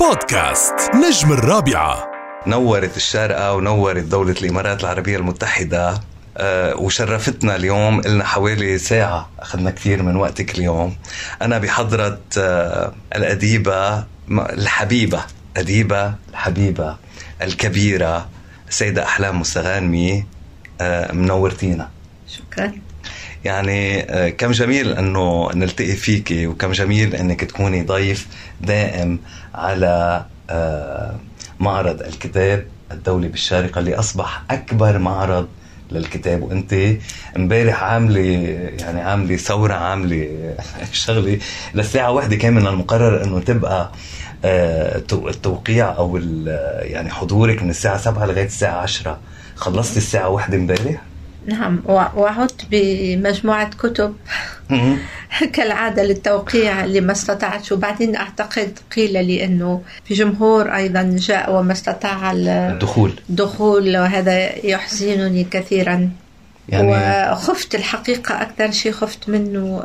بودكاست نجم الرابعة. نورت الشارقة ونورت دولة الإمارات العربية المتحدة أه وشرفتنا اليوم. لنا حوالي ساعة أخذنا كثير من وقتك اليوم. أنا بحضرة أه الأديبة الحبيبة أديبة الحبيبة الكبيرة السيدة أحلام مستغانمي أه منورتينا. شكرا. يعني آه، كم جميل إنه نلتقي فيك وكم جميل إنك تكوني ضيف دائم على آه، معرض الكتاب الدولي بالشارقة اللي أصبح أكبر معرض للكتاب. وأنت إمبارح عاملة يعني عاملة ثورة عاملة شغلة للساعة واحدة كان من المقرر إنه تبقى آه، التوقيع أو يعني حضورك من الساعة 7 لغاية الساعة 10 خلصتي الساعة واحدة إمبارح؟ نعم وعدت بمجموعة كتب كالعادة للتوقيع اللي ما استطعت. وبعدين أعتقد قيل لي أنه في جمهور أيضا جاء وما استطاع الدخول. الدخول وهذا يحزنني كثيرا. يعني وخفت الحقيقة أكثر شيء خفت منه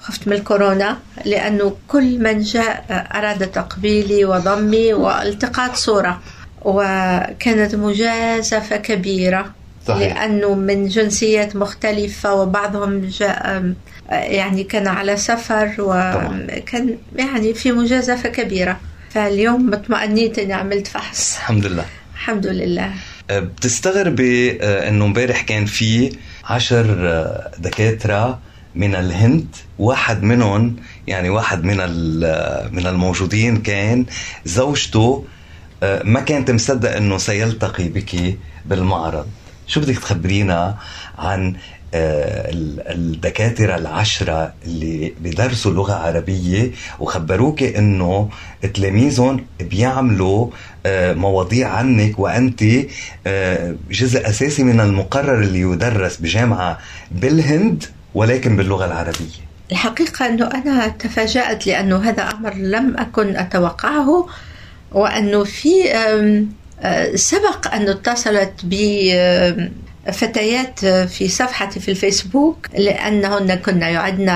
خفت من الكورونا لأنه كل من جاء أراد تقبيلي وضمي والتقاط صورة وكانت مجازفة كبيرة. صحيح. لأنه من جنسيات مختلفة وبعضهم جاء يعني كان على سفر وكان يعني في مجازفة كبيرة. فاليوم اطمأنيت إني عملت فحص. الحمد لله. الحمد لله. أه، بتستغربي أه، إنه امبارح كان في عشر أه، دكاترة من الهند واحد منهم يعني واحد من من الموجودين كان زوجته ما كانت مصدق إنه سيلتقي بك بالمعرض. شو بدك تخبرينا عن آه، الدكاترة العشرة اللي بيدرسوا لغة عربية وخبروك إنه تلاميذهم بيعملوا آه، مواضيع عنك وأنت آه، جزء أساسي من المقرر اللي يدرس بجامعة بالهند ولكن باللغة العربية. الحقيقة أنه أنا تفاجأت لأنه هذا أمر لم أكن أتوقعه وأنه في سبق أن اتصلت ب فتيات في صفحتي في الفيسبوك لأنهن كن يعدن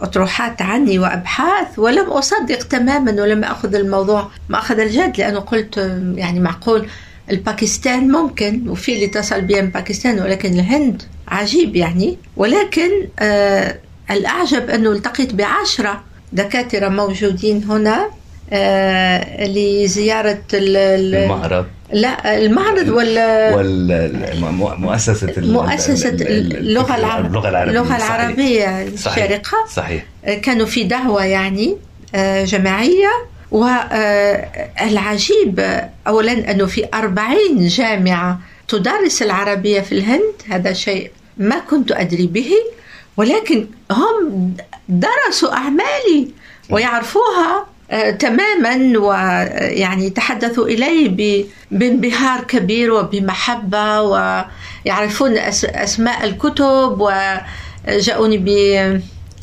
أطروحات عني وأبحاث ولم أصدق تماما ولم أخذ الموضوع ما أخذ الجد لأنه قلت يعني معقول الباكستان ممكن وفي اللي اتصل بي من باكستان ولكن الهند عجيب يعني. ولكن آه الأعجب أنه التقيت بعشرة دكاترة موجودين هنا آه لزيارة المعرض. لا المعرض ولا مؤسسة مؤسسة اللغة العربية اللغة العربية, اللغة العربية الشارقة صحيح. كانوا في دعوة يعني آه، جماعية والعجيب آه، أولا أنه في أربعين جامعة تدرس العربية في الهند هذا شيء ما كنت أدري به ولكن هم درسوا أعمالي ويعرفوها. آه، تماما ويعني تحدثوا إلي بانبهار كبير وبمحبة ويعرفون أسماء الكتب وجاءوني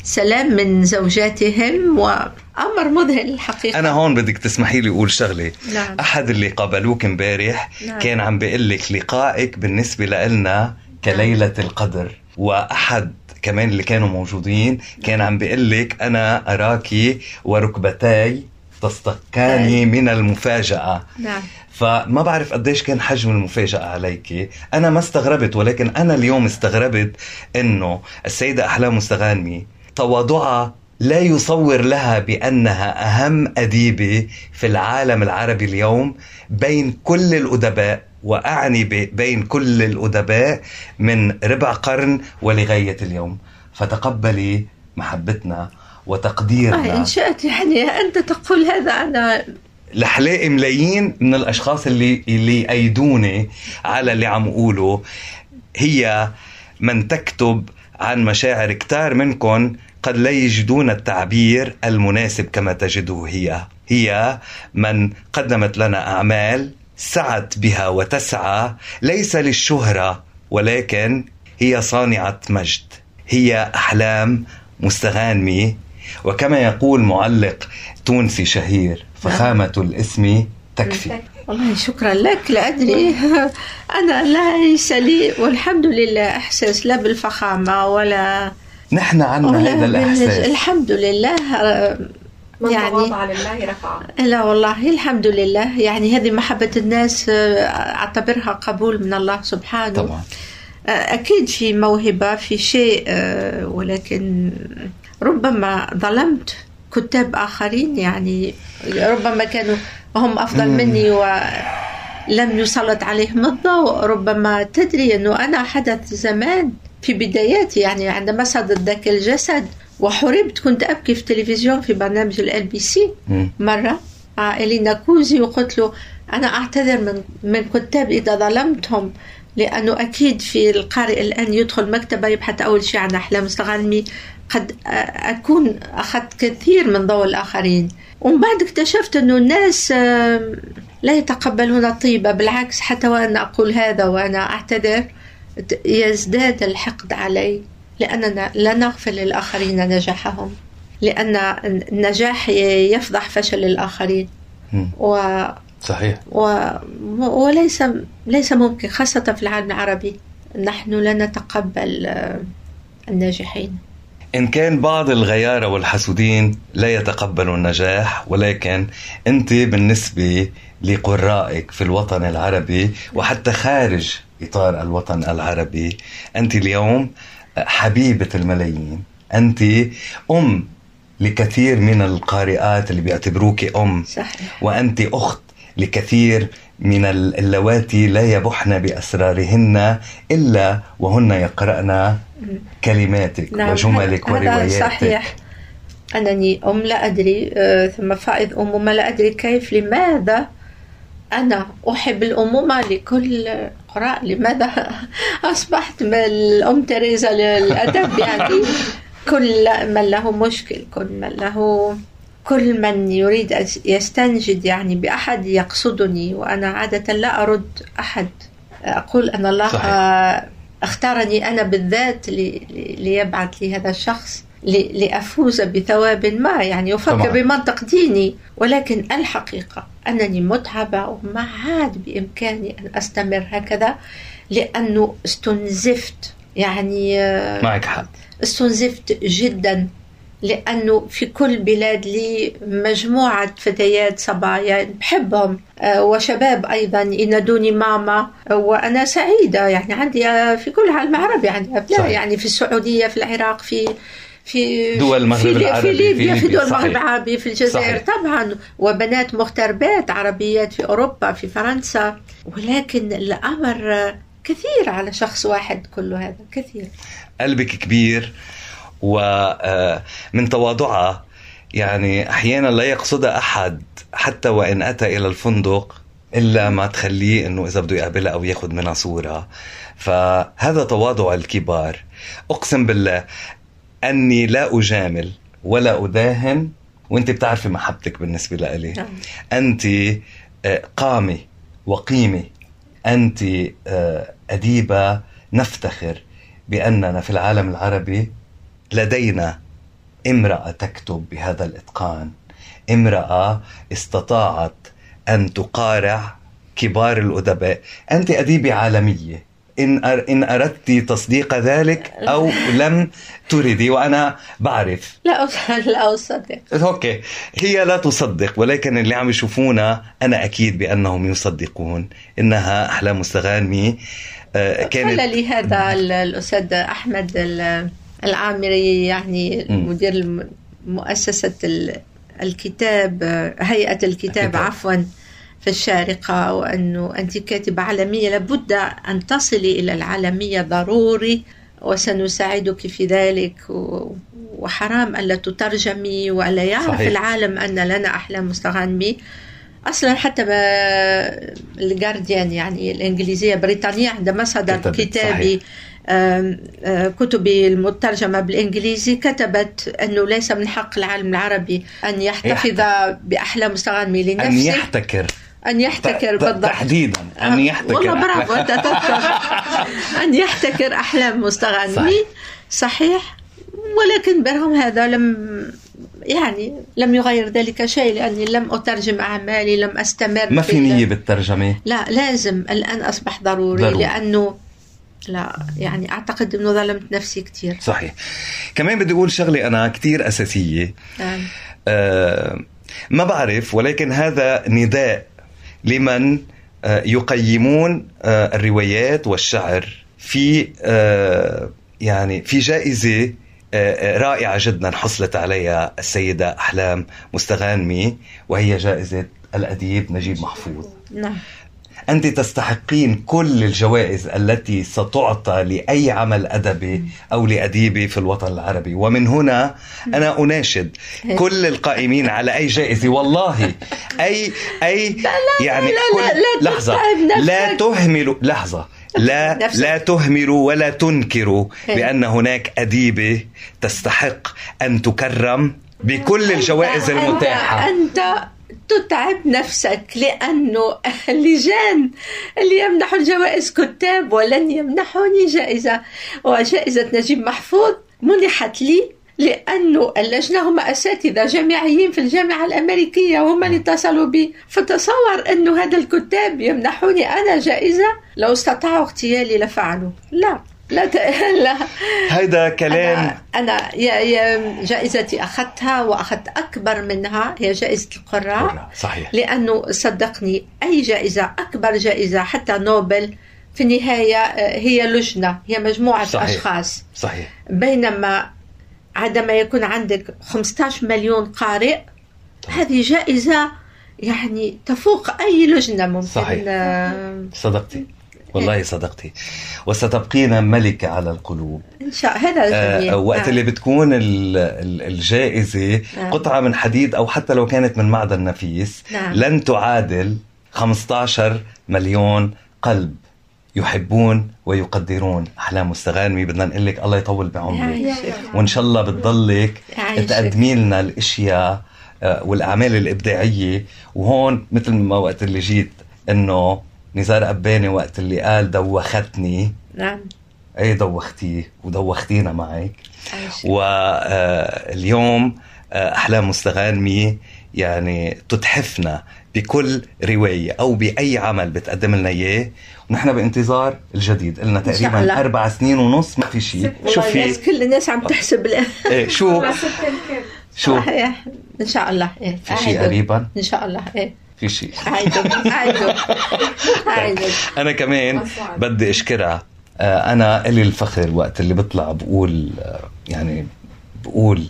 بسلام من زوجاتهم وأمر مذهل الحقيقة أنا هون بدك تسمحي لي أقول شغلة نعم. أحد اللي قابلوك امبارح نعم. كان عم بيقول لك لقائك بالنسبة لنا كليلة القدر وأحد كمان اللي كانوا موجودين كان عم بيقول لك أنا أراكي وركبتاي تستقاني من المفاجأة. نعم. فما بعرف قديش كان حجم المفاجأة عليك أنا ما استغربت ولكن أنا اليوم استغربت أنه السيدة أحلام مستغانمي تواضعها لا يصور لها بأنها أهم أديبة في العالم العربي اليوم بين كل الأدباء. وأعني بين كل الأدباء من ربع قرن ولغاية اليوم. فتقبلي محبتنا وتقديرنا. آه إن شئت يعني أنت تقول هذا أنا لحلاقي ملايين من الأشخاص اللي اللي يأيدوني على اللي عم أقوله. هي من تكتب عن مشاعر كتار منكم قد لا يجدون التعبير المناسب كما تجده هي. هي من قدمت لنا أعمال سعت بها وتسعى ليس للشهرة ولكن هي صانعة مجد. هي أحلام مستغانمة وكما يقول معلق تونسي شهير فخامة الاسم تكفي. والله شكرا لك لا أدري. أنا ليس لي والحمد لله إحساس لا بالفخامة ولا نحن عنا هذا الإحساس. الحمد لله من يعني- تواضع لله رفعه. لا والله الحمد لله. يعني هذه محبة الناس آه، أعتبرها قبول من الله سبحانه. طبعا. آه، أكيد في موهبة في شيء آه، ولكن ربما ظلمت كتاب آخرين. يعني ربما كانوا هم أفضل مم. مني ولم يسلط عليهم الضوء. ربما تدري أنه أنا حدث زمان في بداياتي يعني عندما صدر ذاكرة الجسد. وحوربت كنت أبكي في التلفزيون في برنامج LBC. مرة. مع إلينا كوزي وقلت له أنا أعتذر من من كتاب إذا ظلمتهم لأنه أكيد في القارئ الآن يدخل مكتبة يبحث أول شيء عن أحلام مستغانمي قد أ- أكون أخذت كثير من ضوء الآخرين. ومن بعد اكتشفت أنه الناس آم، لا يتقبلون الطيبة بالعكس حتى وأنا أقول هذا وأنا أعتذر يزداد الحقد علي. لأننا لا نغفر للآخرين نجاحهم. لأن النجاح يفضح فشل الآخرين. و صحيح. و وليس ليس ممكن خاصة في العالم العربي. نحن لا نتقبل آه، الناجحين. إن كان بعض الغيارة والحسودين لا يتقبلوا النجاح ولكن أنت بالنسبة لقرائك في الوطن العربي وحتى خارج إطار الوطن العربي أنت اليوم حبيبة الملايين أنت أم لكثير من القارئات اللي بيعتبروك أم. صحيح. وأنت أخت لكثير من اللواتي لا يبحن بأسرارهن إلا وهن يقرأن كلماتك نعم وجملك هذا ورواياتك. صحيح. أنني أم لا أدري آه، ثم فائض أمومة لا أدري كيف لماذا أنا أحب الأمومة لكل قراء لماذا أصبحت من الأم تريزا للأدب؟ يعني كل من له مشكل كل من له كل من يريد أن يستنجد يعني بأحد يقصدني وأنا عادة لا أرد أحد. أقول أن الله صحيح. اختارني أنا بالذات لي- لي- ليبعث لي هذا الشخص. لأفوز بثواب ما يعني يفكر طبعاً. بمنطق ديني ولكن الحقيقة أنني متعبة وما عاد بإمكاني أن أستمر هكذا لأنه استنزفت يعني معك حق استنزفت جدا لأنه في كل بلاد لي مجموعة فتيات صبايا بحبهم آه، وشباب أيضا ينادوني ماما آه، وأنا سعيدة يعني عندي آه، في كل العالم العربي عندي أبناء. يعني في السعودية في العراق في في دول المغرب في, العربي، في ليبيا في دول المغرب. العربي في الجزائر صحيح. طبعا وبنات مغتربات عربيات في أوروبا في فرنسا. ولكن الأمر آه، كثير على شخص واحد كل هذا كثير. قلبك كبير ومن تواضعها يعني أحيانا لا يقصدها أحد حتى وإن أتى إلى الفندق إلا ما تخليه إنه إذا بده يقابلها أو ياخذ منها صورة. فهذا تواضع الكبار. أقسم بالله أني لا أجامل ولا اداهن وأنت بتعرفي محبتك بالنسبة لإلي. نعم. أنت آه، قامه وقيمه أنت آه، أديبة نفتخر بأننا في العالم العربي لدينا امرأة تكتب بهذا الإتقان. امرأة استطاعت أن تقارع كبار الأدباء. أنت أديبة عالمية. إن أر- إن أردت تصديق ذلك أو لم تردي وأنا بعرف. لا لا أصدق. أوكي. هي لا تصدق ولكن اللي عم يشوفونا أنا أكيد بأنهم يصدقون. إنها احلام مستغانمي آه، قال كانت لي هذا ال- الأستاذ أحمد ال- العامري يعني. مدير مؤسسة ال- الكتاب هيئة الكتاب الكتاب. عفوا. في الشارقة وأنه أنت كاتبة عالمية لابد أن تصلي إلى العالمية ضروري وسنساعدك في ذلك. وحرام ألا تترجمي وألا يعرف صحيح. العالم أن لنا أحلام مستغنمي أصلا حتى الجارديان يعني الإنجليزية بريطانية عندما صدر كتبت، كتابي آم، آه، كتبي المترجمة بالإنجليزي كتبت أنه ليس من حق العالم العربي أن يحتفظ بأحلام مستغنمي أن لنفسه يحتكر. أن يحتكر بالضبط. تحديدا. أن آه، يحتكر والله برافو أنت تذكر. أن يحتكر أحلام مستغني صحيح. صحيح. ولكن برغم هذا لم يعني لم يغير ذلك شيء لأني لم أترجم أعمالي لم أستمر ما في نية بالترجمة؟ لا لازم. الآن أصبح ضروري, ضروري. لأنه لا يعني أعتقد أنه ظلمت نفسي كثير صحيح. كمان بدي أقول شغلة أنا كتير أساسية. نعم. آه ما بعرف ولكن هذا نداء لمن آه يقيمون آه الروايات والشعر في آه يعني في جائزة آه، رائعة جدا حصلت عليها السيدة أحلام مستغانمي وهي جائزة الأديب نجيب محفوظ. نعم. أنت تستحقين كل الجوائز التي ستعطى لأي عمل أدبي أو لأديبي في الوطن العربي ومن هنا أنا أناشد كل القائمين على أي جائزة والله أي أي يعني كل لحظة لا. تهملوا لحظة لا نفسك. لا تهملوا ولا تنكروا إيه. بأن هناك أديبة تستحق أن تكرم بكل الجوائز المتاحة أنت تتعب نفسك لأنه اللجان اللي يمنحوا الجوائز كتاب ولن يمنحوني جائزة. وجائزة نجيب محفوظ منحت لي لأنه اللجنة هم أساتذة جامعيين في الجامعة الأمريكية وهم اللي اتصلوا بي. فتصور أنه هذا الكتاب يمنحوني أنا جائزة؟ لو استطاعوا اغتيالي لفعلوا. لا. لا ت... لا. هيدا كلام. أنا, أنا يا يا جائزتي أخذتها وأخذت أكبر منها هي جائزة القراء. صحيح. لأنه صدقني أي جائزة أكبر جائزة حتى نوبل في النهاية آه، هي لجنة هي مجموعة صحيح. أشخاص. صحيح. بينما عندما يكون عندك 15 مليون قارئ هذه جائزة يعني تفوق أي لجنة ممكن صحيح. آه، صدقتي. والله صدقتي وستبقين ملكة على القلوب إن شاء هذا جميل. آه وقت نعم. اللي بتكون ال- ال- الجائزة نعم. قطعة من حديد أو حتى لو كانت من معدن نفيس نعم. لن تعادل 15 مليون قلب يحبون ويقدرون أحلام مستغانمي بدنا نقول لك الله يطول بعمرك. وإن شاء الله بتضلك. تقدمي لنا الأشياء آه، والأعمال الإبداعية وهون مثل ما وقت اللي جيت إنه نزار قباني وقت اللي قال دوختني. نعم. اي دوختيه ودوختينا معك. واليوم احلام مستغانمي يعني تتحفنا بكل رواية أو بأي عمل بتقدم لنا إياه. ونحن بانتظار الجديد. قلنا تقريبا الله. أربع سنين ونص ما في شيء. شو في؟ كل الناس عم تحسب الآن إيه شو؟ شو؟ صحيح إن شاء الله. إيه في شيء. قريبا؟ إن شاء الله. إيه. في شيء. عايدوا أنا كمان بدي أشكرها. آه، أنا إلي الفخر وقت اللي بطلع بقول آه، يعني بقول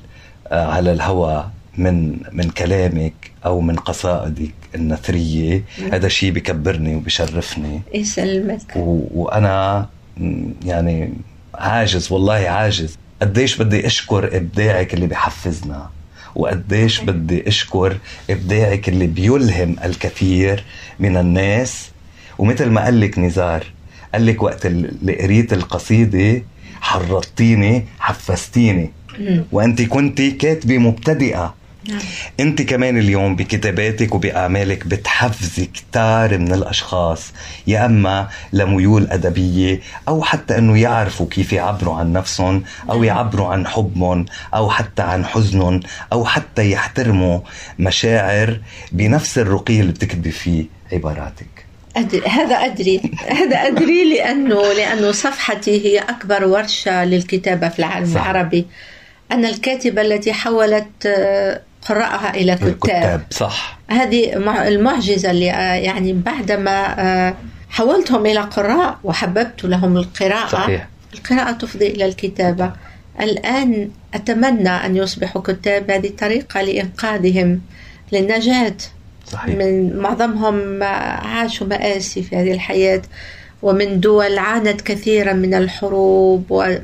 آه، على الهوى من من كلامك أو من قصائدك النثرية. هذا شيء بكبرني وبشرفني. يسلمك و- وأنا يعني عاجز والله عاجز. قديش بدي أشكر إبداعك اللي بحفزنا. وقديش بدي أشكر إبداعك اللي بيلهم الكثير من الناس. ومثل ما قال لك نزار قال لك وقت اللي قريت القصيدة حرضتيني حفزتيني. مم. وأنت كنت كاتبة مبتدئة. نعم. انت كمان اليوم بكتاباتك وبأعمالك بتحفزي كتار من الأشخاص يا أما لميول أدبية أو حتى إنه يعرفوا كيف يعبروا عن نفسهم أو يعبروا عن حبهم أو حتى عن حزنهم أو حتى يحترموا مشاعر بنفس الرقي اللي بتكتبي فيه عباراتك أدري هذا أدري هذا أدري لأنه لأنه صفحتي هي أكبر ورشة للكتابة في العالم صح. العربي أنا الكاتبة التي حولت آه، قراءها إلى كتاب. الكتاب صح. هذه مع- المعجزة اللي آه، يعني بعدما آه، حولتهم إلى قراء وحببت لهم القراءة صحيح. القراءة تفضي إلى الكتابة. الآن أتمنى أن يصبحوا كتاب هذه طريقة لإنقاذهم للنجاة. صحيح. من معظمهم عاشوا مآسي في هذه الحياة ومن دول عانت كثيرا من الحروب و-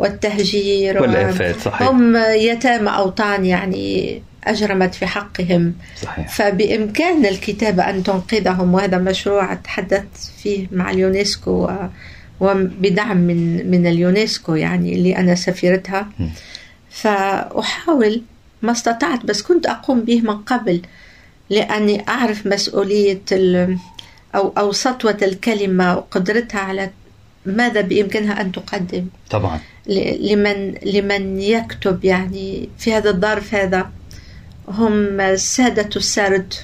والتهجير و- والآفات صحيح. هم يتامى أوطان يعني أجرمت في حقهم. صحيح. فبإمكان الكتابة أن تنقذهم وهذا مشروع تحدثت فيه مع اليونسكو وبدعم من من اليونسكو يعني اللي أنا سفيرتها. م. فأحاول ما استطعت بس كنت أقوم به من قبل لأني أعرف مسؤولية أو أو سطوة الكلمة وقدرتها على ماذا بإمكانها أن تقدم؟ طبعا. لمن لمن يكتب يعني في هذا الظرف هذا هم سادة السرد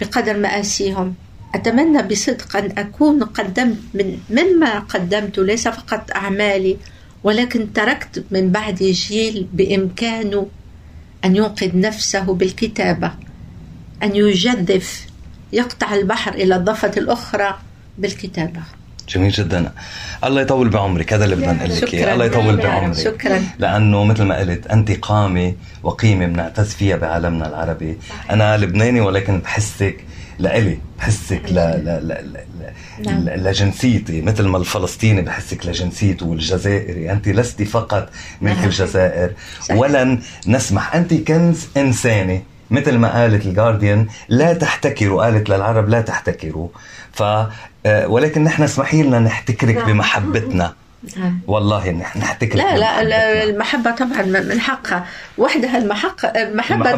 بقدر مآسيهم. أتمنى بصدق أن أكون قدمت من مما قدمت ليس فقط أعمالي ولكن تركت من بعدي جيل بإمكانه أن ينقذ نفسه بالكتابة أن يجذف يقطع البحر إلى الضفة الأخرى بالكتابة. جميل جدا. الله يطول بعمرك هذا اللي بدنا نقول لك الله يطول بعمرك. شكرا. لأنه مثل ما قلت أنت قامة وقيمة بنعتز فيها بعالمنا العربي. أنا لبناني ولكن بحسك لإلي بحسك ل... ل... ل... نعم. لجنسيتي. مثل ما الفلسطيني بحسك لجنسيته والجزائري. أنت لست فقط ملك. الجزائر. ولن نسمح. أنت كنز إنساني. مثل ما قالت الجارديان لا تحتكروا قالت للعرب لا تحتكروا. ف آه، ولكن نحن اسمحي لنا نحتكرك. بمحبتنا. والله نحن نحتكر لا لا المحبة طبعا من حقها. وحدها المحق المحبة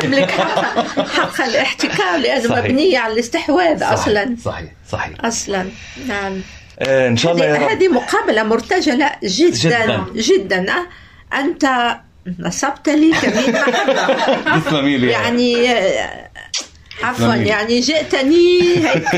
تملك حق, حق الاحتكار لأنه مبنية على الاستحواذ صحيح أصلا. صحيح صحيح. أصلا. نعم. آه إن شاء الله هذه مقابلة مرتجلة جدا جدا, جدا. أنت نصبت لي كمين محبه تسلمي لي. يعني عفوا يعني جئتني هيك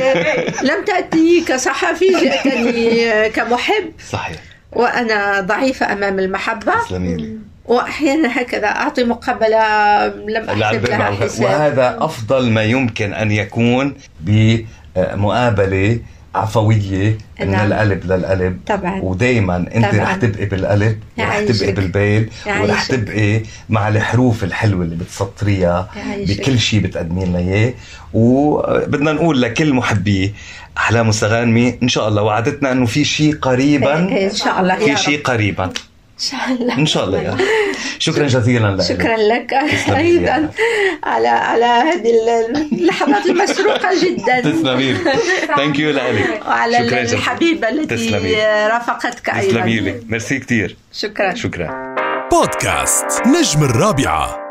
لم تأتي كصحفي جئتني كمحب. صحيح. وأنا ضعيفة أمام المحبة. تسلمي واحيانا هكذا أعطي مقابلة لم أحسب لها حساب. وهذا أفضل ما يمكن أن يكون بمقابلة عفوية من نعم. القلب للقلب. طبعا. ودائما أنت رح تبقي بالقلب ورح تبقي بالبال ورح تبقي مع الحروف الحلوة اللي بتسطريها بكل شيء بتقدمي لنا إياه. وبدنا نقول لكل محبيه احلام مستغانمي إن شاء الله وعدتنا إنه في شيء قريبا. إيه، إن شاء الله. في شيء قريبا. شاء الله. إن شاء الله يا شكرا جزيلا لك. شكرا لك أيضا على على هذه اللحظات المسروقه جدا. تسلمي لي. thank you لك. وعلى الحبيبه التي رافقتك أيضا. تسلمي لي. ميرسي كثير شكرا. شكرا. بودكاست نجم الرابعة.